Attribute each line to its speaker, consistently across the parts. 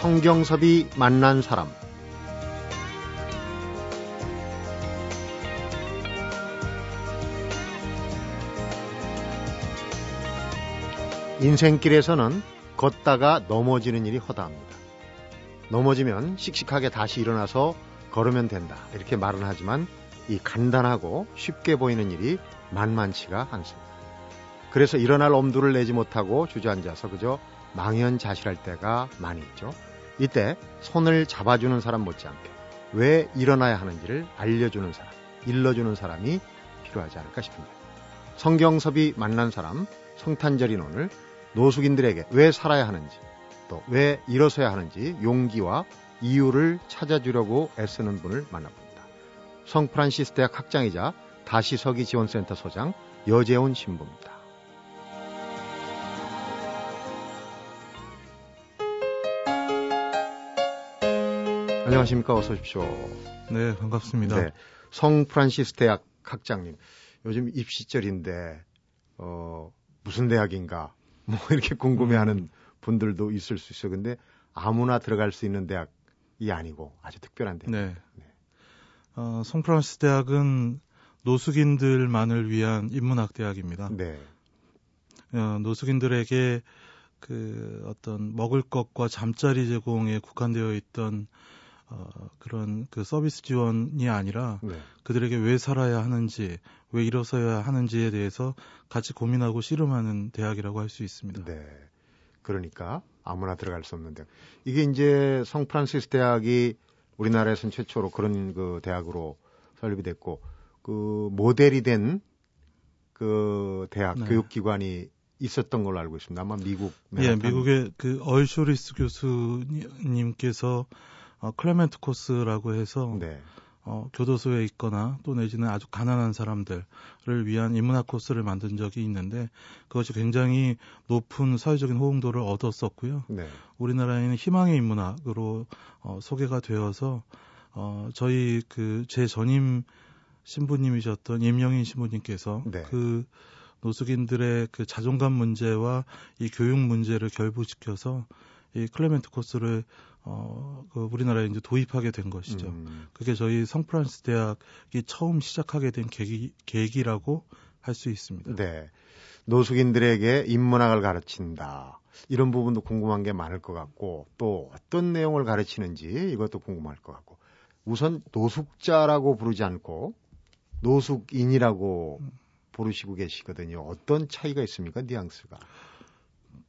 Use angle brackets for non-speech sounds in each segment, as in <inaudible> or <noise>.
Speaker 1: 성경섭이 만난 사람 인생길에서는 걷다가 넘어지는 일이 허다합니다. 넘어지면 씩씩하게 다시 일어나서 걸으면 된다. 이렇게 말은 하지만 이 간단하고 쉽게 보이는 일이 만만치가 않습니다. 그래서 일어날 엄두를 내지 못하고 주저앉아서 그저 망연자실할 때가 많이 있죠. 이때 손을 잡아주는 사람 못지않게 왜 일어나야 하는지를 알려주는 사람, 일러주는 사람이 필요하지 않을까 싶습니다. 성경섭이 만난 사람, 성탄절인 오늘 노숙인들에게 왜 살아야 하는지, 또 왜 일어서야 하는지 용기와 이유를 찾아주려고 애쓰는 분을 만나봅니다. 성프란시스 대학 학장이자 다시 서기 지원센터 소장 여재훈 신부입니다. 안녕하십니까. 어서 오십시오.
Speaker 2: 네, 반갑습니다. 네,
Speaker 1: 성 프란시스 대학 학장님. 요즘 입시절인데, 어, 무슨 대학인가? 뭐 <laughs> 이렇게 궁금해하는 음. 분들도 있을 수 있어요. 근데 아무나 들어갈 수 있는 대학이 아니고 아주 특별한 대학. 네. 네.
Speaker 2: 어, 성 프란시스 대학은 노숙인들만을 위한 인문학 대학입니다. 네. 어, 노숙인들에게 그 어떤 먹을 것과 잠자리 제공에 국한되어 있던 어, 그런 그 서비스 지원이 아니라 네. 그들에게 왜 살아야 하는지, 왜 일어서야 하는지에 대해서 같이 고민하고 씨름하는 대학이라고 할 수 있습니다. 네.
Speaker 1: 그러니까 아무나 들어갈 수 없는 대학. 이게 이제 성프란시스 대학이 우리나라에서는 최초로 그런 그 대학으로 설립이 됐고 그 모델이 된 그 대학 네. 교육기관이 있었던 걸로 알고 있습니다. 아마 미국.
Speaker 2: 예, 미국의 그 얼쇼리스 교수님께서 어, 클레멘트 코스라고 해서 네. 어, 교도소에 있거나 또 내지는 아주 가난한 사람들을 위한 인문학 코스를 만든 적이 있는데 그것이 굉장히 높은 사회적인 호응도를 얻었었고요. 네. 우리나라에는 희망의 인문학으로 어, 소개가 되어서 어, 저희 그 제 전임 신부님이셨던 임영인 신부님께서 네. 그 노숙인들의 그 자존감 문제와 이 교육 문제를 결부시켜서 이 클레멘트 코스를 어, 그 우리나라에 이제 도입하게 된 것이죠. 음. 그게 저희 성프란스 대학이 처음 시작하게 된 계기, 계기라고 할 수 있습니다. 네.
Speaker 1: 노숙인들에게 인문학을 가르친다. 이런 부분도 궁금한 게 많을 것 같고 또 어떤 내용을 가르치는지 이것도 궁금할 것 같고 우선 노숙자라고 부르지 않고 노숙인이라고 부르시고 계시거든요. 어떤 차이가 있습니까? 뉘앙스가.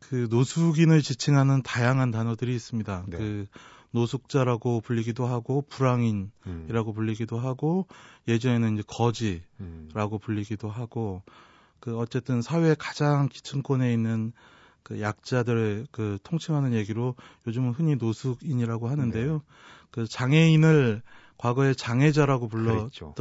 Speaker 2: 그 노숙인을 지칭하는 다양한 단어들이 있습니다. 네. 그 노숙자라고 불리기도 하고 불황인이라고 음. 불리기도 하고 예전에는 이제 거지라고 음. 불리기도 하고 그 어쨌든 사회 가장 기층권에 있는 그 약자들을 그 통칭하는 얘기로 요즘은 흔히 노숙인이라고 하는데요. 네. 그 장애인을 과거에 장애자라고 불렀던 그랬죠.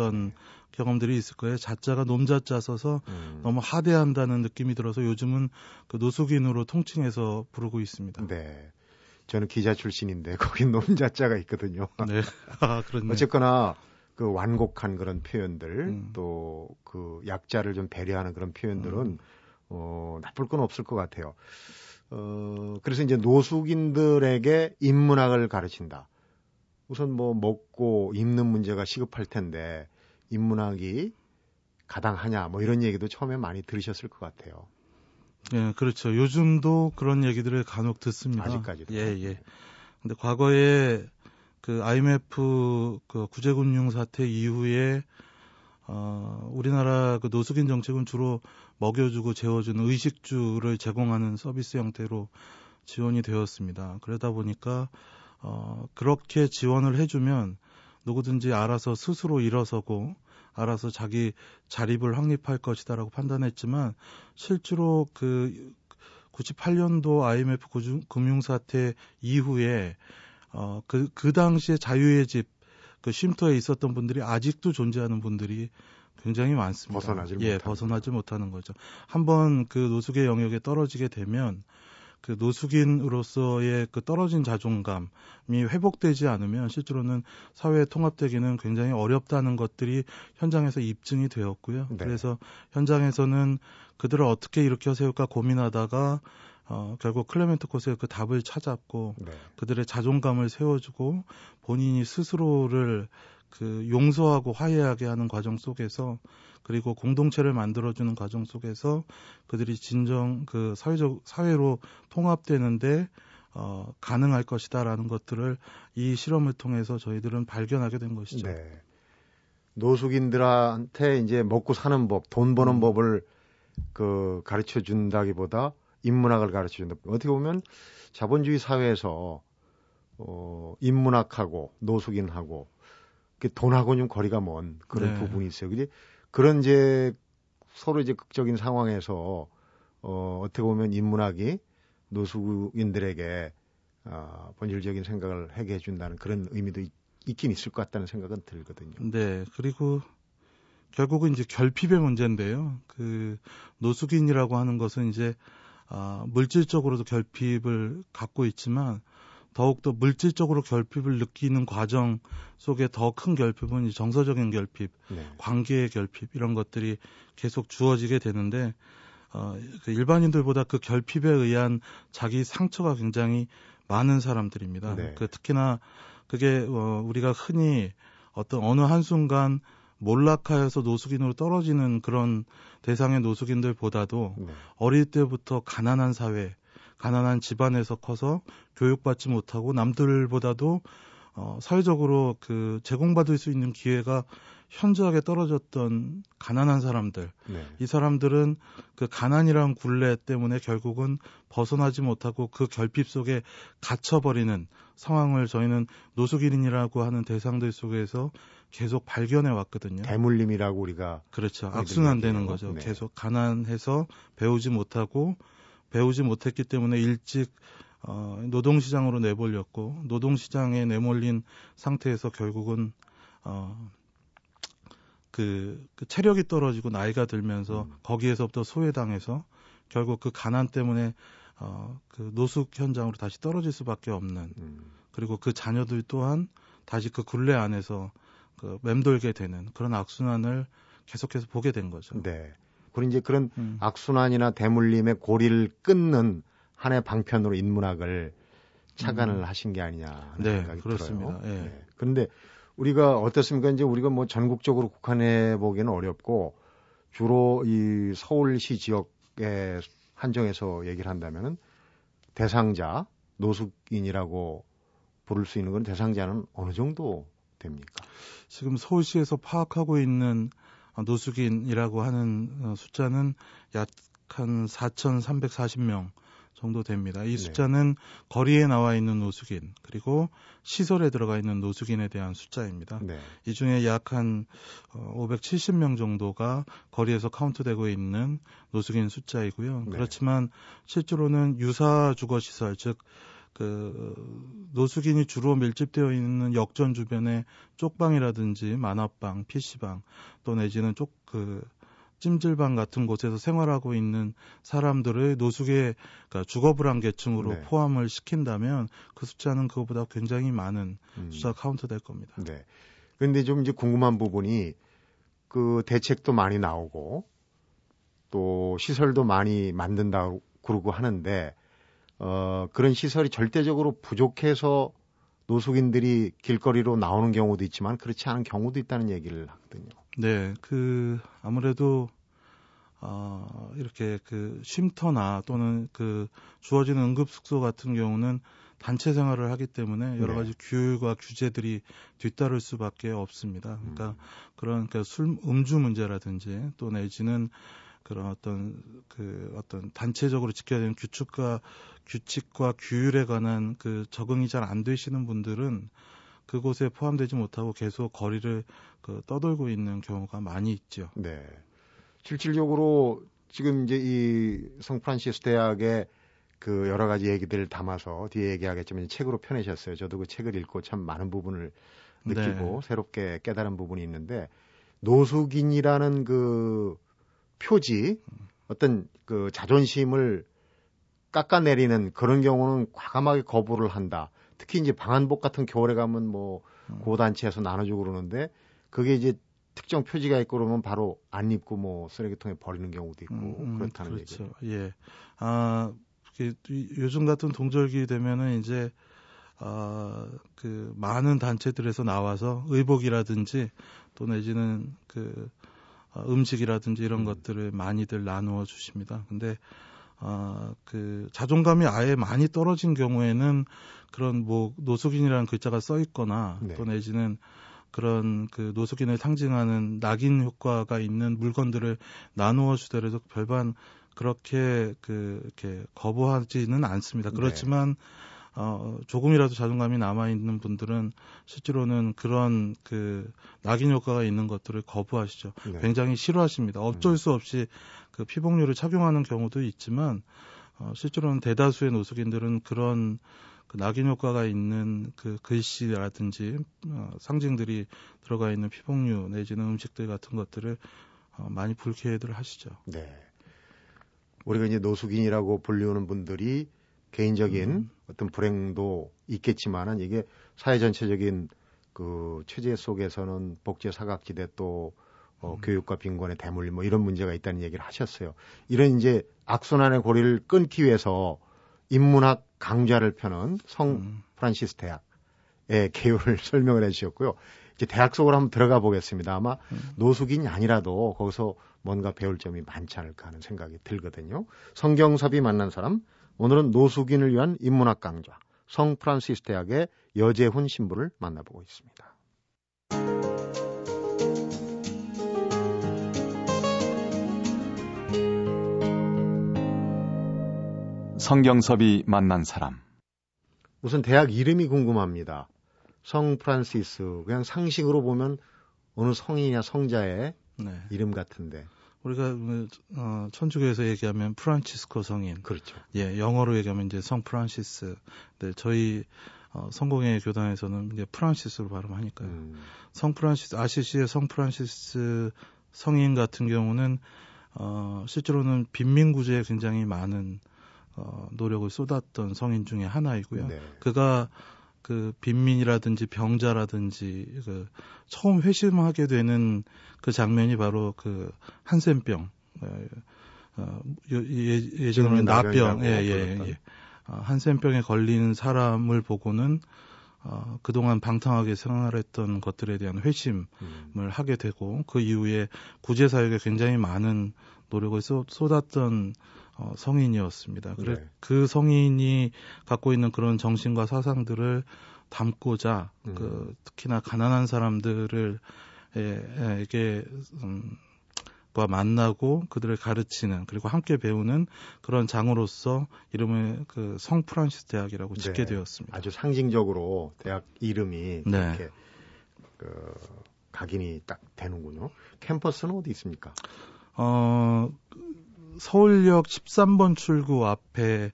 Speaker 2: 경험들이 있을 거예요. 자자가 놈자자 써서 음. 너무 하대한다는 느낌이 들어서 요즘은 그 노숙인으로 통칭해서 부르고 있습니다. 네.
Speaker 1: 저는 기자 출신인데 <laughs> 거기 놈자자가 있거든요. <laughs>
Speaker 2: 네. 아, 그렇네.
Speaker 1: 어쨌거나 그 완곡한 그런 표현들 음. 또그 약자를 좀 배려하는 그런 표현들은 음. 어, 나쁠 건 없을 것 같아요. 어, 그래서 이제 노숙인들에게 인문학을 가르친다. 우선 뭐 먹고 입는 문제가 시급할 텐데 인문학이 가당하냐 뭐 이런 얘기도 처음에 많이 들으셨을 것 같아요.
Speaker 2: 예, 그렇죠. 요즘도 그런 얘기들을 간혹 듣습니다.
Speaker 1: 아직까지도.
Speaker 2: 예, 예. 근데 과거에 그 IMF 그 구제금융 사태 이후에 어, 우리나라 그 노숙인 정책은 주로 먹여주고 재워주는 의식주를 제공하는 서비스 형태로 지원이 되었습니다. 그러다 보니까 어, 그렇게 지원을 해주면 누구든지 알아서 스스로 일어서고 알아서 자기 자립을 확립할 것이다라고 판단했지만 실제로 그 98년도 IMF 금융사태 이후에 어, 그, 그 당시에 자유의 집, 그 쉼터에 있었던 분들이 아직도 존재하는 분들이 굉장히 많습니다.
Speaker 1: 벗어나지
Speaker 2: 예, 벗어나지 못하는 거죠. 한번 그 노숙의 영역에 떨어지게 되면 그 노숙인으로서의 그 떨어진 자존감이 회복되지 않으면 실제로는 사회에 통합되기는 굉장히 어렵다는 것들이 현장에서 입증이 되었고요. 네. 그래서 현장에서는 그들을 어떻게 일으켜 세울까 고민하다가 어, 결국 클레멘트 코스의 그 답을 찾았고 네. 그들의 자존감을 세워주고 본인이 스스로를 그 용서하고 화해하게 하는 과정 속에서 그리고 공동체를 만들어주는 과정 속에서 그들이 진정 그 사회적 사회로 통합되는데 어, 가능할 것이다라는 것들을 이 실험을 통해서 저희들은 발견하게 된 것이죠. 네.
Speaker 1: 노숙인들한테 이제 먹고 사는 법, 돈 버는 음. 법을 그 가르쳐 준다기보다 인문학을 가르쳐 준다. 어떻게 보면 자본주의 사회에서 어, 인문학하고 노숙인하고 돈하고 좀 거리가 먼 그런 네. 부분이 있어요. 그게 그런 이제 서로 이제 극적인 상황에서 어, 어떻게 보면 인문학이 노숙인들에게 어, 본질적인 생각을 하게 해준다는 그런 의미도 있, 있긴 있을 것 같다는 생각은 들거든요.
Speaker 2: 네, 그리고 결국은 이제 결핍의 문제인데요. 그 노숙인이라고 하는 것은 이제 아, 물질적으로도 결핍을 갖고 있지만 더욱더 물질적으로 결핍을 느끼는 과정 속에 더 큰 결핍은 이 정서적인 결핍, 네. 관계의 결핍 이런 것들이 계속 주어지게 되는데 어, 그 일반인들보다 그 결핍에 의한 자기 상처가 굉장히 많은 사람들입니다. 네. 그 특히나 그게 어, 우리가 흔히 어떤 어느 한순간 몰락하여서 노숙인으로 떨어지는 그런 대상의 노숙인들보다도 네. 어릴 때부터 가난한 사회, 가난한 집안에서 커서 교육받지 못하고 남들보다도 어, 사회적으로 그 제공받을 수 있는 기회가 현저하게 떨어졌던 가난한 사람들. 네. 이 사람들은 그 가난이란 굴레 때문에 결국은 벗어나지 못하고 그 결핍 속에 갇혀버리는 상황을 저희는 노숙인이라고 하는 대상들 속에서 계속 발견해 왔거든요.
Speaker 1: 대물림이라고 우리가
Speaker 2: 그렇죠. 악순환되는 거죠. 네. 계속 가난해서 배우지 못하고 배우지 못했기 때문에 일찍 어, 노동시장으로 내몰렸고 노동시장에 내몰린 상태에서 결국은 어, 그, 그 체력이 떨어지고 나이가 들면서 음. 거기에서부터 소외당해서 결국 그 가난 때문에 어, 그 노숙 현장으로 다시 떨어질 수밖에 없는 음. 그리고 그 자녀들 또한 다시 그 굴레 안에서 그 맴돌게 되는 그런 악순환을 계속해서 보게 된 거죠.
Speaker 1: 네. 그리고 이제 그런 음. 악순환이나 대물림의 고리를 끊는 하나의 방편으로 인문학을 착안을 음. 하신 게 아니냐 네, 생각이 그렇습니다. 들어요. 예. 네. 그런데 우리가 어떻습니까? 이제 우리가 뭐 전국적으로 국한해 보기는 어렵고 주로 이 서울시 지역에 한정해서 얘기를 한다면은 대상자 노숙인이라고 부를 수 있는 건 대상자는 어느 정도 됩니까?
Speaker 2: 지금 서울시에서 파악하고 있는 노숙인이라고 하는 어, 숫자는 약 한 4,340명 정도 됩니다. 이 네. 숫자는 네. 거리에 나와 있는 노숙인 그리고 시설에 들어가 있는 노숙인에 대한 숫자입니다. 네. 이 중에 약 한 570명 어, 정도가 거리에서 카운트되고 있는 노숙인 숫자이고요. 네. 그렇지만 실제로는 유사 주거 시설 즉 그 노숙인이 주로 밀집되어 있는 역전 주변에 쪽방이라든지 만화방, PC방 또 내지는 쪽그 찜질방 같은 곳에서 생활하고 있는 사람들을 노숙의 그러니까 주거불안 계층으로 네. 포함을 시킨다면 그 숫자는 그것보다 굉장히 많은 음. 숫자 카운트 될 겁니다.
Speaker 1: 네. 그런데 좀 이제 궁금한 부분이 그 대책도 많이 나오고 또 시설도 많이 만든다고 그러고 하는데 어 그런 시설이 절대적으로 부족해서 노숙인들이 길거리로 나오는 경우도 있지만 그렇지 않은 경우도 있다는 얘기를 하거든요.
Speaker 2: 네, 그 아무래도 어, 이렇게 그 쉼터나 또는 그 주어지는 응급 숙소 같은 경우는 단체 생활을 하기 때문에 여러 네. 가지 네. 규율과 규제들이 뒤따를 수밖에 없습니다. 그러니까 음. 그런 그러니까 술 음주 문제라든지 또 내지는 그런 어떤 그 어떤 단체적으로 지켜야 되는 규칙과 규칙과 규율에 관한 그 적응이 잘 안 되시는 분들은 그곳에 포함되지 못하고 계속 거리를 그 떠돌고 있는 경우가 많이 있죠.
Speaker 1: 네. 실질적으로 지금 이제 이 성프란시스 대학의 그 여러 가지 얘기들을 담아서 뒤에 얘기하겠지만 책으로 펴내셨어요. 저도 그 책을 읽고 참 많은 부분을 느끼고 네. 새롭게 깨달은 부분이 있는데 노숙인이라는 그 표지 어떤 그 자존심을 깎아내리는 그런 경우는 과감하게 거부를 한다. 특히 이제 방한복 같은 겨울에 가면 뭐 음. 고단체에서 나눠주고 그러는데 그게 이제 특정 표지가 있고 그러면 바로 안 입고 뭐 쓰레기통에 버리는 경우도 있고 음, 음, 그렇다는
Speaker 2: 그렇죠. 얘기죠. 예. 아, 요즘 같은 동절기 되면은 이제 어, 그 많은 단체들에서 나와서 의복이라든지 또 내지는 그 어, 음식이라든지 이런 음. 것들을 많이들 나누어 주십니다. 근데 어, 그 자존감이 아예 많이 떨어진 경우에는 그런 뭐 노숙인이라는 글자가 써 있거나 네. 또 내지는 그런 그 노숙인을 상징하는 낙인 효과가 있는 물건들을 나누어 주더라도 별반 그렇게 그 이렇게 거부하지는 않습니다. 네. 그렇지만 네. 어, 조금이라도 자존감이 남아있는 분들은 실제로는 그런 그 낙인 효과가 있는 것들을 거부하시죠. 네. 굉장히 싫어하십니다. 어쩔 음. 수 없이 그 피복류를 착용하는 경우도 있지만, 어, 실제로는 대다수의 노숙인들은 그런 그 낙인 효과가 있는 그 글씨라든지 어, 상징들이 들어가 있는 피복류 내지는 음식들 같은 것들을 어, 많이 불쾌해들 하시죠. 네.
Speaker 1: 우리가 이제 노숙인이라고 불리우는 분들이 개인적인 음. 어떤 불행도 있겠지만은 이게 사회 전체적인 그 체제 속에서는 복제 사각지대 또 어, 음. 교육과 빈곤의 대물 뭐 이런 문제가 있다는 얘기를 하셨어요. 이런 이제 악순환의 고리를 끊기 위해서 인문학 강좌를 펴는 성 음. 프란시스 대학의 개요를 <laughs> 설명을 해주셨고요. 이제 대학 속으로 한번 들어가 보겠습니다. 아마 음. 노숙인이 아니라도 거기서 뭔가 배울 점이 많지 않을까 하는 생각이 들거든요. 성경섭이 만난 사람 오늘은 노숙인을 위한 인문학 강좌 성 프란시스 대학의 여재훈 신부를 만나보고 있습니다.
Speaker 3: 성경섭이 만난 사람.
Speaker 1: 우선 대학 이름이 궁금합니다. 성 프란시스 그냥 상식으로 보면 어느 성이냐 성자의 네. 이름 같은데.
Speaker 2: 우리가 그, 어, 천주교에서 얘기하면 프란치스코 성인.
Speaker 1: 그렇죠.
Speaker 2: 예, 영어로 얘기하면 이제 성 프란시스. 네, 저희 어, 성공회 교단에서는 이제 프란시스로 발음하니까요. 음. 성 프란시스 아시시의 성 프란시스 성인 같은 경우는 어, 실제로는 빈민 구제에 굉장히 많은 어, 노력을 쏟았던 성인 중에 하나이고요. 네. 그가 그 빈민이라든지 병자라든지 그 처음 회심하게 되는 그 장면이 바로 그 한센병 어, 어 예, 전에는 나병 예, 예, 예. 어, 한센병에 걸린 사람을 보고는 어, 그동안 방탕하게 생활했던 것들에 대한 회심을 음. 하게 되고 그 이후에 구제 사역에 굉장히 많은 노력을 쏟, 쏟았던 어, 성인이었습니다. 그래 네. 그 성인이 갖고 있는 그런 정신과 사상들을 담고자 음. 그 특히나 가난한 사람들을 에, 에게 음, 과 만나고 그들을 가르치는 그리고 함께 배우는 그런 장으로서 이름을 그 성 프란시스 대학이라고 네. 짓게 되었습니다.
Speaker 1: 아주 상징적으로 대학 이름이 네. 이렇게 그 각인이 딱 되는군요. 캠퍼스는 어디 있습니까?
Speaker 2: 어 서울역 13번 출구 앞에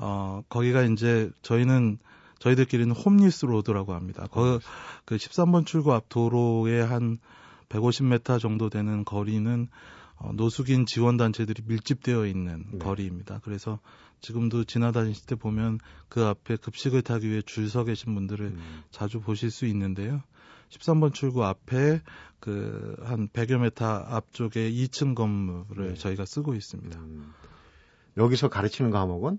Speaker 2: 어 거기가 이제 저희는 저희들끼리는 homeless road라고 합니다. 그, 그 13번 출구 앞 도로에 한 150m 정도 되는 거리는 어, 노숙인 지원 단체들이 밀집되어 있는 네. 거리입니다. 그래서 지금도 지나다니실 때 보면 그 앞에 급식을 타기 위해 줄 서 계신 분들을 음. 자주 보실 수 있는데요. 13번 출구 앞에 그 한 100여 메터 앞쪽에 2층 건물을 네. 저희가 쓰고 있습니다. 음.
Speaker 1: 여기서 가르치는 과목은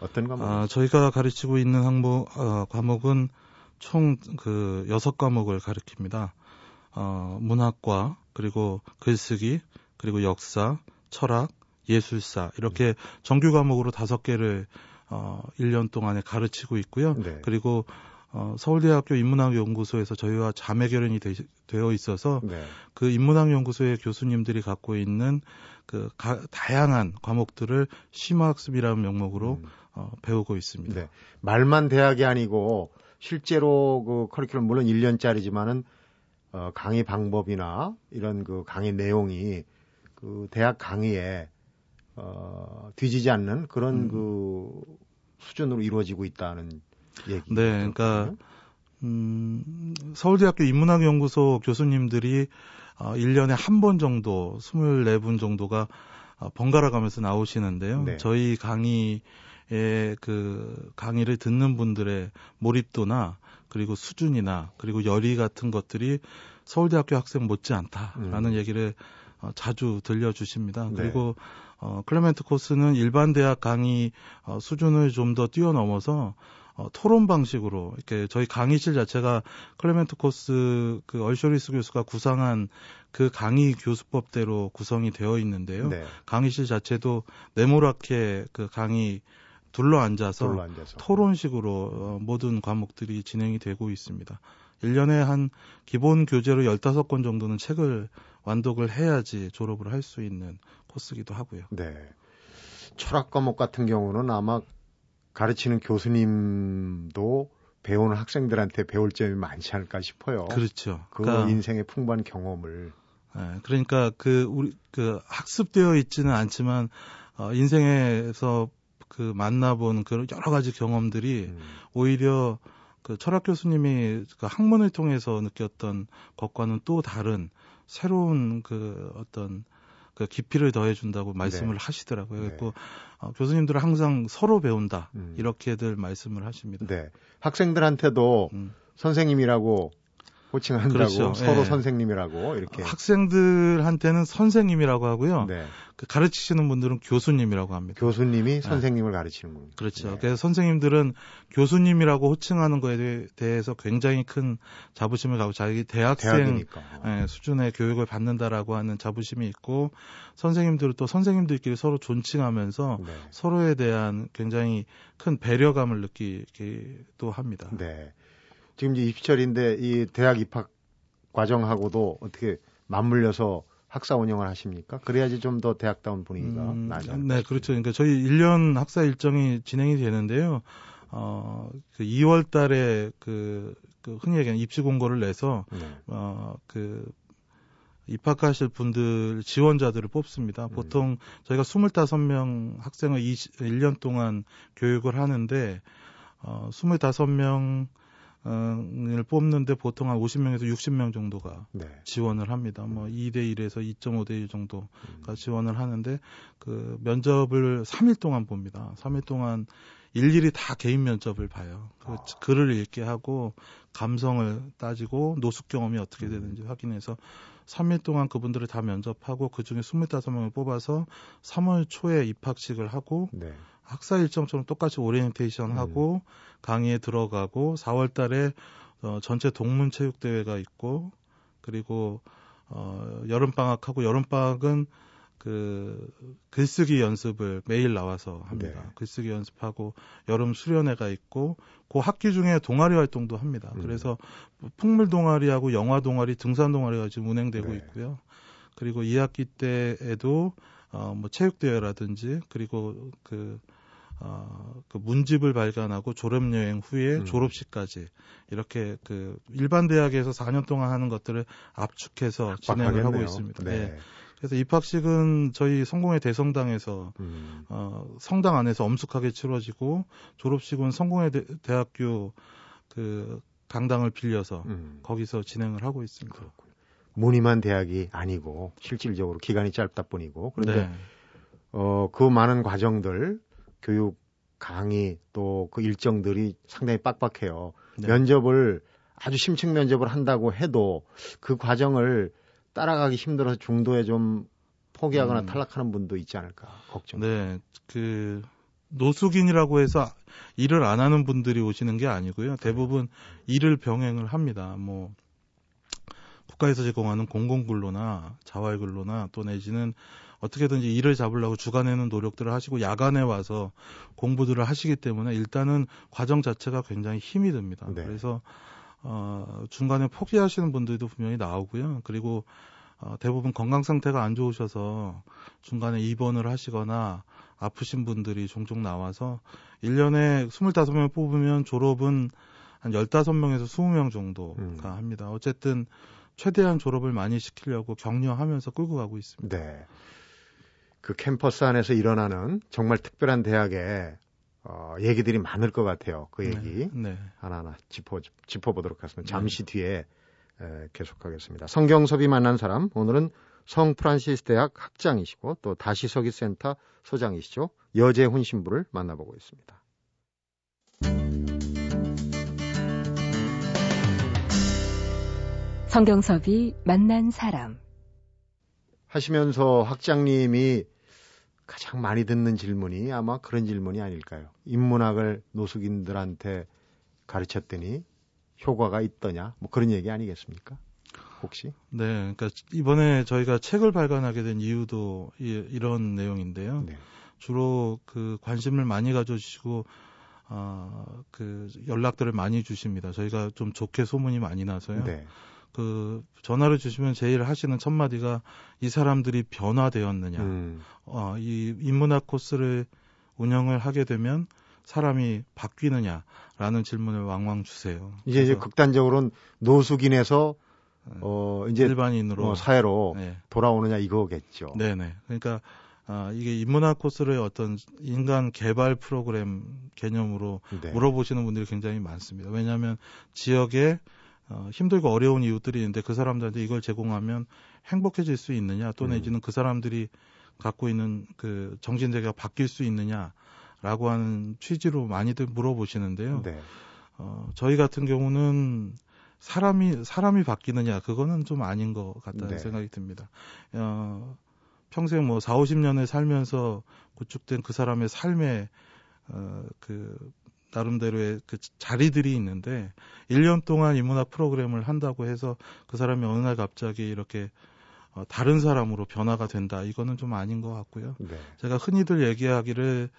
Speaker 1: 어떤 과목?
Speaker 2: 아, 저희가 가르치고 있는 항목 어, 과목은 총그 여섯 과목을 가르칩니다. 어, 문학과 그리고 글쓰기 그리고 역사, 철학, 예술사 이렇게 정규 과목으로 다섯 개를 어, 1년 동안에 가르치고 있고요. 네. 그리고 어, 서울대학교 인문학연구소에서 저희와 자매 결연이 되, 어 있어서 네. 그 인문학연구소의 교수님들이 갖고 있는 그 가, 다양한 과목들을 심화학습이라는 명목으로 음. 어, 배우고 있습니다. 네.
Speaker 1: 말만 대학이 아니고 실제로 그 커리큘럼 물론 1년짜리지만은 어, 강의 방법이나 이런 그 강의 내용이 그 대학 강의에 어, 뒤지지 않는 그런 음. 그 수준으로 이루어지고 있다는 얘기.
Speaker 2: 네, 그러니까 음, 서울대학교 인문학연구소 교수님들이 어, 1년에 한 번 정도, 24분 정도가 어, 번갈아 가면서 나오시는데요. 네. 저희 강의에 그 강의를 듣는 분들의 몰입도나 그리고 수준이나 그리고 열의 같은 것들이 서울대학교 학생 못지 않다라는 음. 얘기를 어, 자주 들려주십니다. 네. 그리고 어, 클레멘트 코스는 일반 대학 강의 어, 수준을 좀 더 뛰어넘어서 어, 토론 방식으로 이렇게 저희 강의실 자체가 클레멘트 코스 그 얼 쇼리스 교수가 구상한 그 강의 교수법대로 구성이 되어 있는데요. 네. 강의실 자체도 네모랗게 그 강의 둘러 앉아서, 둘러 앉아서. 토론식으로 어, 모든 과목들이 진행이 되고 있습니다. 1년에 한 기본 교재로 15권 정도는 책을 완독을 해야지 졸업을 할 수 있는 코스기도 하고요.
Speaker 1: 네. 철학 과목 같은 경우는 아마 가르치는 교수님도 배우는 학생들한테 배울 점이 많지 않을까 싶어요.
Speaker 2: 그렇죠.
Speaker 1: 그 그러니까, 인생의 풍부한 경험을.
Speaker 2: 네, 그러니까 그 우리 그 학습되어 있지는 않지만 어, 인생에서 그 만나본 그런 여러 가지 경험들이 음. 오히려 그 철학 교수님이 그 학문을 통해서 느꼈던 것과는 또 다른 새로운 그 어떤 그 깊이를 더해준다고 말씀을 네. 하시더라고요. 네. 그리고 어, 교수님들은 항상 서로 배운다 음. 이렇게들 말씀을 하십니다.
Speaker 1: 네, 학생들한테도 음. 선생님이라고 호칭한다고 그렇죠. 서로 네. 선생님이라고 이렇게
Speaker 2: 학생들한테는 선생님이라고 하고요. 네. 그 가르치시는 분들은 교수님이라고 합니다.
Speaker 1: 교수님이 네. 선생님을 가르치는 분.
Speaker 2: 그렇죠. 네. 그래서 선생님들은 교수님이라고 호칭하는 거에 대해서 굉장히 큰 자부심을 가지고 자기 대학생 네, 수준의 교육을 받는다라고 하는 자부심이 있고 선생님들은 또 선생님들끼리 서로 존칭하면서 네. 서로에 대한 굉장히 큰 배려감을 느끼기도 합니다.
Speaker 1: 네. 지금 이제 입시철인데 이 대학 입학 과정하고도 어떻게 맞물려서 학사 운영을 하십니까? 그래야지 좀 더 대학다운 분위기가 음, 않을까?
Speaker 2: 네, 그렇죠. 그러니까 저희 1년 학사 일정이 진행이 되는데요. 어, 그 2월 달에 그, 그 흔히 얘기하는 입시 공고를 내서 네. 어, 그 입학하실 분들 지원자들을 뽑습니다. 음. 보통 저희가 25명 학생을 20, 1년 동안 교육을 하는데 어 25명 을 뽑는데 보통 한 50명에서 60명 정도가 네. 지원을 합니다. 뭐 2대 1에서 2.5대 1 정도가 음. 지원을 하는데 그 면접을 3일 동안 봅니다. 3일 동안 일일이 다 개인 면접을 봐요. 그 아. 글을 읽게 하고 감성을 따지고 노숙 경험이 어떻게 음. 되는지 음. 확인해서 3일 동안 그분들을 다 면접하고 그 중에 25명을 뽑아서 3월 초에 입학식을 하고 네. 학사 일정처럼 똑같이 오리엔테이션 하고 음. 강의에 들어가고 4월 달에 어, 전체 동문 체육 대회가 있고 그리고 어, 여름 방학하고 여름 방학은 그 글쓰기 연습을 매일 나와서 합니다. 네. 글쓰기 연습하고 여름 수련회가 있고 그 학기 중에 동아리 활동도 합니다. 음. 그래서 풍물 동아리하고 영화 동아리, 등산 동아리가 지금 운행되고 네. 있고요. 그리고 2학기 때에도 어뭐 체육 대회라든지 그리고 그 어, 그 문집을 발간하고 졸업 여행 후에 음. 졸업식까지 이렇게 그 일반 대학에서 4년 동안 하는 것들을 압축해서 진행을 하고 있습니다. 네. 네. 그래서 입학식은 저희 성공의 대성당에서 음. 어, 성당 안에서 엄숙하게 치러지고 졸업식은 성공의 대, 학교 그 강당을 빌려서 음. 거기서 진행을 하고 있습니다. 그렇군요.
Speaker 1: 무늬만 대학이 아니고 실질적으로 기간이 짧다 뿐이고 그런데 네. 어, 그 많은 과정들 교육 강의 또 그 일정들이 상당히 빡빡해요. 네. 면접을 아주 심층 면접을 한다고 해도 그 과정을 따라가기 힘들어서 중도에 좀 포기하거나 음. 탈락하는 분도 있지 않을까 걱정.
Speaker 2: 네, 그 노숙인이라고 해서 일을 안 하는 분들이 오시는 게 아니고요. 대부분 일을 병행을 합니다. 뭐 국가에서 제공하는 공공근로나 자활근로나 또 내지는 어떻게든지 일을 잡으려고 주간에는 노력들을 하시고 야간에 와서 공부들을 하시기 때문에 일단은 과정 자체가 굉장히 힘이 듭니다. 네. 그래서 어, 중간에 포기하시는 분들도 분명히 나오고요. 그리고 어, 대부분 건강 상태가 안 좋으셔서 중간에 입원을 하시거나 아프신 분들이 종종 나와서 1년에 25명 뽑으면 졸업은 한 15명에서 20명 정도가 음. 합니다. 어쨌든 최대한 졸업을 많이 시키려고 격려하면서 끌고 가고 있습니다.
Speaker 1: 네. 그 캠퍼스 안에서 일어나는 정말 특별한 대학에 어, 얘기들이 많을 것 같아요. 그 네, 얘기 네, 네. 하나하나 짚어 짚어보도록 하겠습니다. 잠시 네. 뒤에 에, 계속하겠습니다. 성경섭이 만난 사람 오늘은 성 프란시스 대학 학장이시고 또 다시서기 센터 소장이시죠. 여재훈 신부를 만나보고 있습니다.
Speaker 4: 성경섭이 만난 사람
Speaker 1: 하시면서 학장님이 가장 많이 듣는 질문이 아마 그런 질문이 아닐까요? 인문학을 노숙인들한테 가르쳤더니 효과가 있더냐? 뭐 그런 얘기 아니겠습니까? 혹시?
Speaker 2: 네, 그러니까 이번에 저희가 책을 발간하게 된 이유도 이, 런 내용인데요. 네. 주로 그 관심을 많이 가져주시고 어, 그 연락들을 많이 주십니다. 저희가 좀 좋게 소문이 많이 나서요. 네. 그 전화를 주시면 제일 하시는 첫 마디가 이 사람들이 변화되었느냐. 음. 어, 이 인문학 코스를 운영을 하게 되면 사람이 바뀌느냐라는 질문을 왕왕 주세요.
Speaker 1: 이제 이제 극단적으로는 노숙인에서 네. 어 이제
Speaker 2: 일반인으로
Speaker 1: 어, 사회로 네. 돌아오느냐 이거겠죠.
Speaker 2: 네 네. 그러니까 아, 이게 인문학 코스를 어떤 인간 개발 프로그램 개념으로 네. 물어보시는 분들이 굉장히 많습니다. 왜냐하면 지역에 어, 힘들고 어려운 이웃들이 있는데 그 사람들한테 이걸 제공하면 행복해질 수 있느냐 또 음. 내지는 그 사람들이 갖고 있는 그 정신 세계가 바뀔 수 있느냐라고 하는 취지로 많이들 물어보시는데요. 네. 어, 저희 같은 경우는 사람이 사람이 바뀌느냐 그거는 좀 아닌 것 같다는 네. 생각이 듭니다. 어, 평생 뭐 4, 50년을 살면서 구축된 그 사람의 삶의 어, 그 나름대로의 그 자리들이 있는데 1년 동안 인문학 프로그램을 한다고 해서 그 사람이 어느 날 갑자기 이렇게 어, 다른 사람으로 변화가 된다. 이거는 좀 아닌 것 같고요. 네. 제가 흔히들 얘기하기를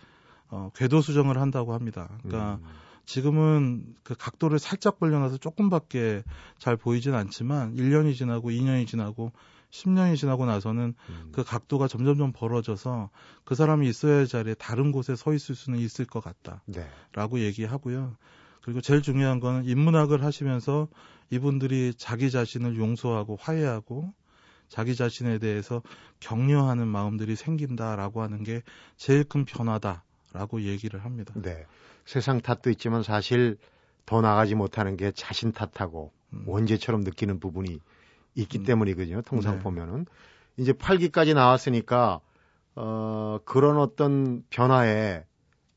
Speaker 2: 어, 궤도 수정을 한다고 합니다. 그러니까 음. 지금은 그 각도를 살짝 벌려놔서 조금밖에 잘 보이진 않지만 1년이 지나고 2년이 지나고 10년이 지나고 나서는 음. 그 각도가 점점점 벌어져서 그 사람이 있어야 할 자리에 다른 곳에 서 있을 수는 있을 것 같다라고 네. 얘기하고요. 그리고 제일 중요한 거는 인문학을 하시면서 이분들이 자기 자신을 용서하고 화해하고 자기 자신에 대해서 격려하는 마음들이 생긴다라고 하는 게 제일 큰 변화다라고 얘기를 합니다.
Speaker 1: 네. 세상 탓도 있지만 사실 더 나가지 못하는 게 자신 탓하고 음. 원죄처럼 느끼는 부분이 있기 음. 때문이거든요. 통상 네. 보면은 이제 8기까지 나왔으니까 어 그런 어떤 변화에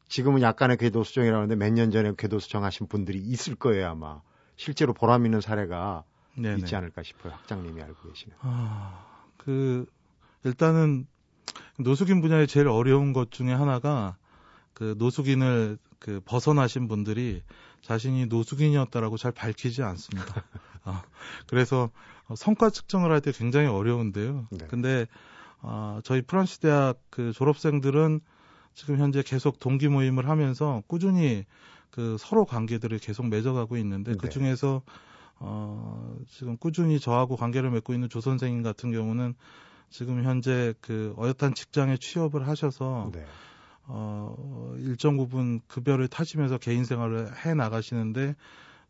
Speaker 1: 지금은 약간의 궤도 수정이라는데 몇 년 전에 궤도 수정하신 분들이 있을 거예요 아마 실제로 보람 있는 사례가 네네. 있지 않을까 싶어요 학장님이 알고 계시는.
Speaker 2: 아 그 일단은 노숙인 분야에 제일 어려운 것 중에 하나가 그 노숙인을 그 벗어나신 분들이 자신이 노숙인이었다라고 잘 밝히지 않습니다. <laughs> 어, 그래서 성과 측정을 할 때 굉장히 어려운데요. 네. 근데 어, 저희 프란시스 대학 그 졸업생들은 지금 현재 계속 동기 모임을 하면서 꾸준히 그 서로 관계들을 계속 맺어가고 있는데 네. 그 중에서 어, 지금 꾸준히 저하고 관계를 맺고 있는 조 선생님 같은 경우는 지금 현재 그 어엿한 직장에 취업을 하셔서 네. 어, 일정 부분 급여를 타시면서 개인 생활을 해 나가시는데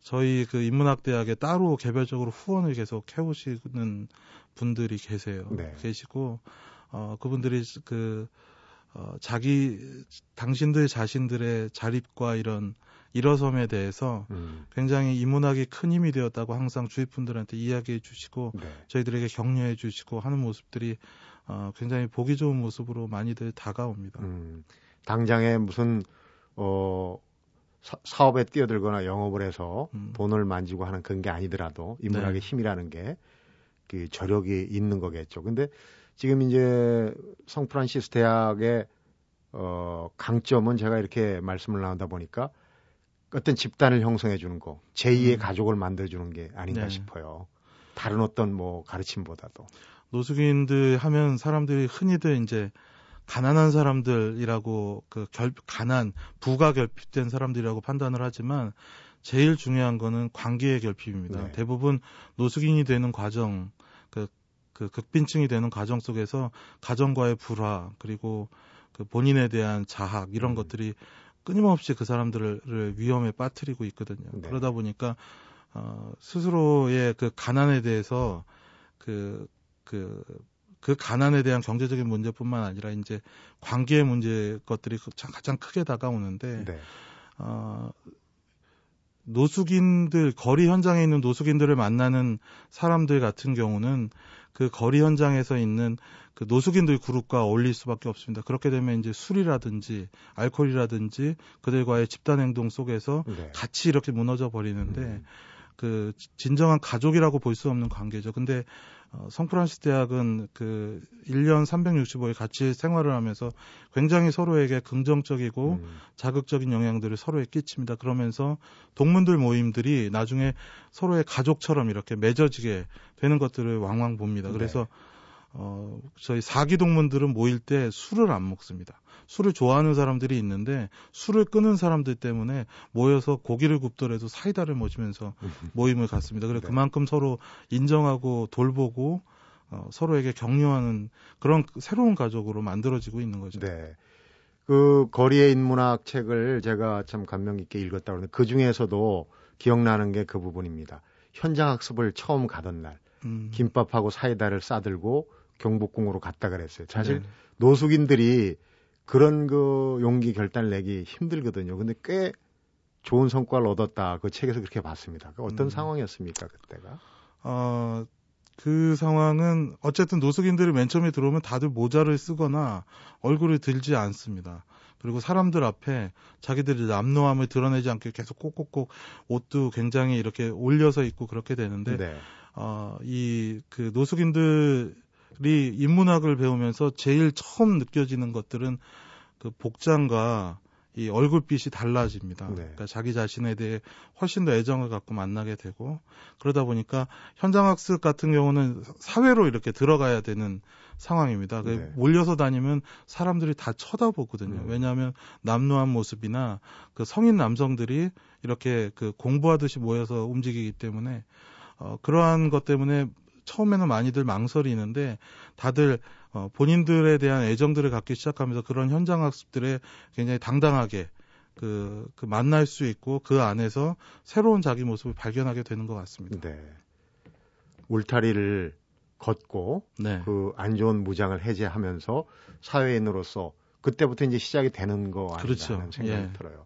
Speaker 2: 저희 그 인문학대학에 따로 개별적으로 후원을 계속 해오시는 분들이 계세요. 네. 계시고 어, 그분들이 그 어, 자기 당신들 자신들의 자립과 이런 일어섬에 대해서 음. 굉장히 인문학이 큰 힘이 되었다고 항상 주위 분들한테 이야기해 주시고 네. 저희들에게 격려해 주시고 하는 모습들이 어, 굉장히 보기 좋은 모습으로 많이들 다가옵니다. 음.
Speaker 1: 당장에 무슨 어 사, 업에 뛰어들거나 영업을 해서 음. 돈을 만지고 하는 그런 게 아니더라도 인문학의 네. 힘이라는 게 그 저력이 있는 거겠죠. 근데 지금 이제 성프란시스 대학의 어 강점은 제가 이렇게 말씀을 나누다 보니까 어떤 집단을 형성해 주는 거, 제2의 음. 가족을 만들어 주는 게 아닌가 네. 싶어요. 다른 어떤 뭐 가르침보다도.
Speaker 2: 노숙인들 하면 사람들이 흔히들 이제 가난한 사람들이라고 그 결, 가난 부가 결핍된 사람들이라고 판단을 하지만 제일 중요한 거는 관계의 결핍입니다. 네. 대부분 노숙인이 되는 과정, 그, 그 극빈층이 되는 과정 속에서 가정과의 불화 그리고 그 본인에 대한 자학 이런 음. 것들이 끊임없이 그 사람들을 위험에 빠뜨리고 있거든요. 네. 그러다 보니까 어, 스스로의 그 가난에 대해서 그, 그 그 가난에 대한 경제적인 문제뿐만 아니라 이제 관계의 문제 것들이 그 가장 크게 다가오는데 네. 어, 노숙인들 거리 현장에 있는 노숙인들을 만나는 사람들 같은 경우는 그 거리 현장에서 있는 그 노숙인들 그룹과 어울릴 수밖에 없습니다. 그렇게 되면 이제 술이라든지 알코올이라든지 그들과의 집단 행동 속에서 네. 같이 이렇게 무너져 버리는데 음. 그 진정한 가족이라고 볼 수 없는 관계죠. 근데 어, 성프란시스 대학은 그 1년 365일 같이 생활을 하면서 굉장히 서로에게 긍정적이고 음. 자극적인 영향들을 서로에 끼칩니다. 그러면서 동문들 모임들이 나중에 서로의 가족처럼 이렇게 맺어지게 되는 것들을 왕왕 봅니다. 그래서 네. 어, 저희 사기 동문들은 모일 때 술을 안 먹습니다. 술을 좋아하는 사람들이 있는데 술을 끊은 사람들 때문에 모여서 고기를 굽더라도 사이다를 마시면서 <laughs> 모임을 갖습니다. 그래서 네. 그만큼 서로 인정하고 돌보고 어, 서로에게 격려하는 그런 새로운 가족으로 만들어지고 있는 거죠.
Speaker 1: 네. 그 거리의 인문학 책을 제가 참 감명 깊게 읽었다 그러는데 그 중에서도 기억나는 게 그 부분입니다. 현장 학습을 처음 가던 날 음. 김밥하고 사이다를 싸들고 경복궁으로 갔다 그랬어요. 사실 네. 노숙인들이 그런 그 용기 결단을 내기 힘들거든요. 근데 꽤 좋은 성과를 얻었다. 그 책에서 그렇게 봤습니다. 그 어떤 음. 상황이었습니까, 그때가?
Speaker 2: 어, 그 상황은 어쨌든 노숙인들이 맨 처음에 들어오면 다들 모자를 쓰거나 얼굴을 들지 않습니다. 그리고 사람들 앞에 자기들의 남노함을 드러내지 않게 계속 꼭꼭꼭 옷도 굉장히 이렇게 올려서 입고 그렇게 되는데 네. 어, 이 그 노숙인들 이 인문학을 배우면서 제일 처음 느껴지는 것들은 그 복장과 이 얼굴빛이 달라집니다. 네. 그러니까 자기 자신에 대해 훨씬 더 애정을 갖고 만나게 되고 그러다 보니까 현장 학습 같은 경우는 사회로 이렇게 들어가야 되는 상황입니다. 그 네. 몰려서 다니면 사람들이 다 쳐다보거든요. 음. 왜냐하면 남루한 모습이나 그 성인 남성들이 이렇게 그 공부하듯이 모여서 움직이기 때문에 어, 그러한 것 때문에 처음에는 많이들 망설이는데 다들 어, 본인들에 대한 애정들을 갖기 시작하면서 그런 현장 학습들에 굉장히 당당하게 그, 그 만날 수 있고 그 안에서 새로운 자기 모습을 발견하게 되는 것 같습니다. 네.
Speaker 1: 울타리를 걷고 네. 그안 좋은 무장을 해제하면서 사회인으로서 그때부터 이제 시작이 되는 거 아닌가 그렇죠. 하는 생각이 예. 들어요.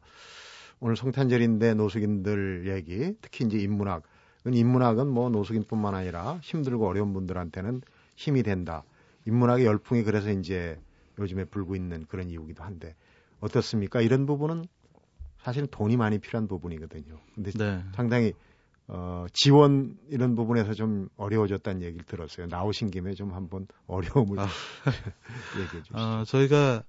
Speaker 1: 오늘 성탄절인데 노숙인들 얘기, 특히 이제 인문학 인문학은 뭐 노숙인뿐만 아니라 힘들고 어려운 분들한테는 힘이 된다. 인문학의 열풍이 그래서 이제 요즘에 불고 있는 그런 이유기도 한데 어떻습니까? 이런 부분은 사실은 돈이 많이 필요한 부분이거든요. 근데 네. 상당히 어, 지원 이런 부분에서 좀 어려워졌다는 얘기를 들었어요. 나오신 김에 좀 한번 <laughs> 어려움을 아. <laughs> 얘기해 주시죠.
Speaker 2: 아, 저희가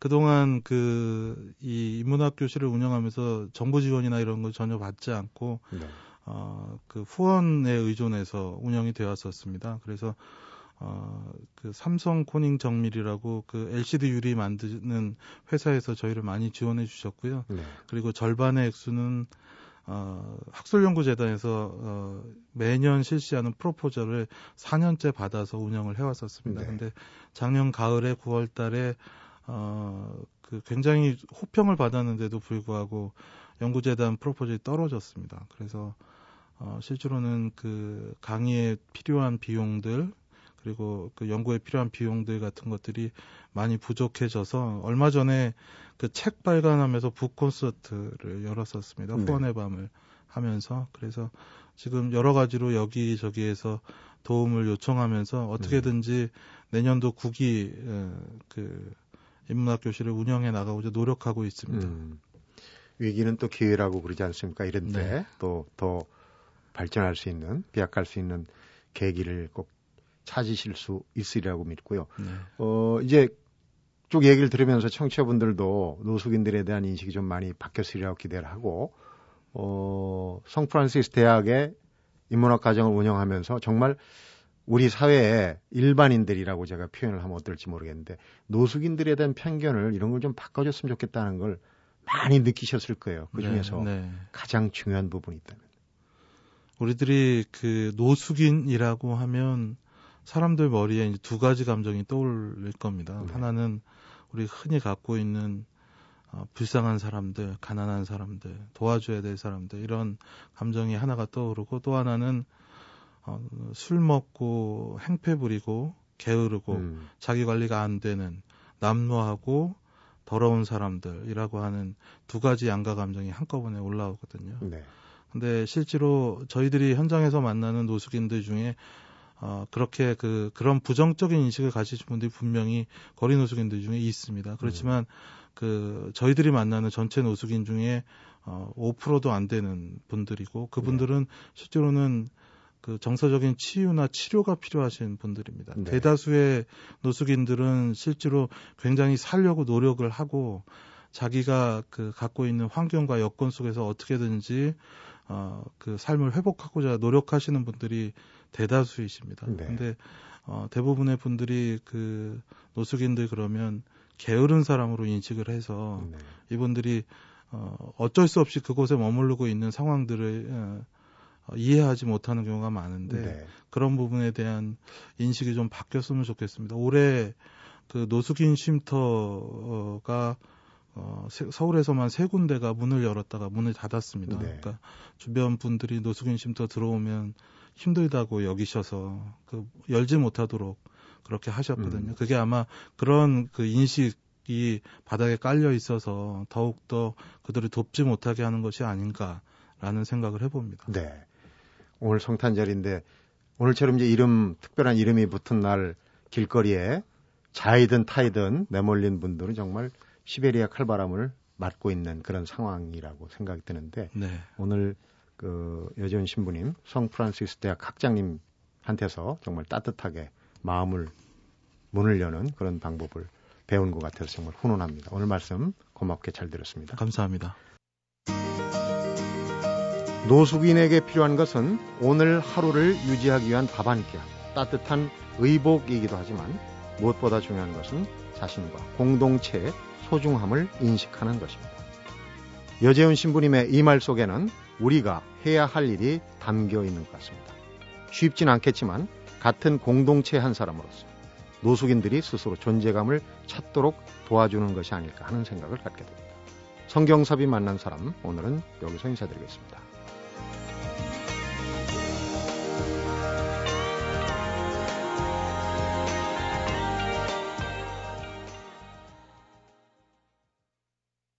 Speaker 2: 그동안 그 이 인문학 교실을 운영하면서 정부 지원이나 이런 걸 전혀 받지 않고 네. 어, 그 후원에 의존해서 운영이 되었었습니다. 그래서 어, 그 삼성 코닝 정밀이라고 그 LCD 유리 만드는 회사에서 저희를 많이 지원해 주셨고요. 네. 그리고 절반의 액수는 어, 학술연구재단에서 어, 매년 실시하는 프로포저를 4년째 받아서 운영을 해왔었습니다. 네. 근데 작년 가을에 9월 달에 어, 그 굉장히 호평을 받았는데도 불구하고 연구재단 프로포저이 떨어졌습니다. 그래서 어, 실제로는 그 강의에 필요한 비용들 그리고 그 연구에 필요한 비용들 같은 것들이 많이 부족해져서 얼마 전에 그 책 발간하면서 북 콘서트를 열었었습니다. 네. 후원의 밤을 하면서 그래서 지금 여러 가지로 여기저기에서 도움을 요청하면서 어떻게든지 내년도 국기 그 인문학 교실을 운영해 나가고자 노력하고 있습니다. 음.
Speaker 1: 위기는 또 기회라고 그러지 않습니까? 이런데 또더 네. 발전할 수 있는 비약할 수 있는 계기를 꼭 찾으실 수 있으리라고 믿고요. 네. 어 이제 쭉 얘기를 들으면서 청취자분들도 노숙인들에 대한 인식이 좀 많이 바뀌었으리라고 기대를 하고 어 성프란시스 대학의 인문학 과정을 운영하면서 정말 우리 사회의 일반인들이라고 제가 표현을 하면 어떨지 모르겠는데 노숙인들에 대한 편견을 이런 걸 좀 바꿔줬으면 좋겠다는 걸 많이 느끼셨을 거예요. 그 네, 중에서 네, 네. 가장 중요한 부분이 있다면.
Speaker 2: 우리들이 그 노숙인이라고 하면 사람들 머리에 이제 두 가지 감정이 떠올릴 겁니다. 네. 하나는 우리 흔히 갖고 있는 어, 불쌍한 사람들, 가난한 사람들, 도와줘야 될 사람들 이런 감정이 하나가 떠오르고 또 하나는 어, 술 먹고 행패 부리고 게으르고 음. 자기 관리가 안 되는 남노하고 더러운 사람들이라고 하는 두 가지 양가 감정이 한꺼번에 올라오거든요. 네. 근데 실제로 저희들이 현장에서 만나는 노숙인들 중에 어, 그렇게 그, 그런 부정적인 인식을 가지신 분들이 분명히 거리 노숙인들 중에 있습니다. 그렇지만 음. 그, 저희들이 만나는 전체 노숙인 중에 어, 5%도 안 되는 분들이고 그분들은 네. 실제로는 그 정서적인 치유나 치료가 필요하신 분들입니다. 네. 대다수의 노숙인들은 실제로 굉장히 살려고 노력을 하고 자기가 그 갖고 있는 환경과 여건 속에서 어떻게든지 어, 그 삶을 회복하고자 노력하시는 분들이 대다수이십니다. 네. 근데 어, 대부분의 분들이 그 노숙인들 그러면 게으른 사람으로 인식을 해서 네. 이분들이 어, 어쩔 수 없이 그곳에 머무르고 있는 상황들을 어, 이해하지 못하는 경우가 많은데 네. 그런 부분에 대한 인식이 좀 바뀌었으면 좋겠습니다. 올해 그 노숙인 쉼터가 어, 서울에서만 세 군데가 문을 열었다가 문을 닫았습니다. 네. 그러니까 주변 분들이 노숙인 쉼터 들어오면 힘들다고 여기셔서 그 열지 못하도록 그렇게 하셨거든요. 음. 그게 아마 그런 그 인식이 바닥에 깔려 있어서 더욱더 그들을 돕지 못하게 하는 것이 아닌가라는 생각을 해봅니다.
Speaker 1: 네. 오늘 성탄절인데 오늘처럼 이제 이름 특별한 이름이 붙은 날 길거리에 자이든 타이든 내몰린 분들은 정말 시베리아 칼바람을 맞고 있는 그런 상황이라고 생각이 드는데 네. 오늘 그 여재훈 신부님 성 프란시스 대학 학장님한테서 정말 따뜻하게 마음을 문을 여는 그런 방법을 배운 것 같아서 정말 훈훈합니다. 오늘 말씀 고맙게 잘 들었습니다.
Speaker 2: 감사합니다.
Speaker 1: 노숙인에게 필요한 것은 오늘 하루를 유지하기 위한 밥 한 끼, 따뜻한 의복이기도 하지만 무엇보다 중요한 것은 자신과 공동체의 소중함을 인식하는 것입니다. 여재훈 신부님의 이 말 속에는 우리가 해야 할 일이 담겨 있는 것 같습니다. 쉽진 않겠지만 같은 공동체 한 사람으로서 노숙인들이 스스로 존재감을 찾도록 도와주는 것이 아닐까 하는 생각을 갖게 됩니다. 성경섭이 만난 사람 오늘은 여기서 인사드리겠습니다.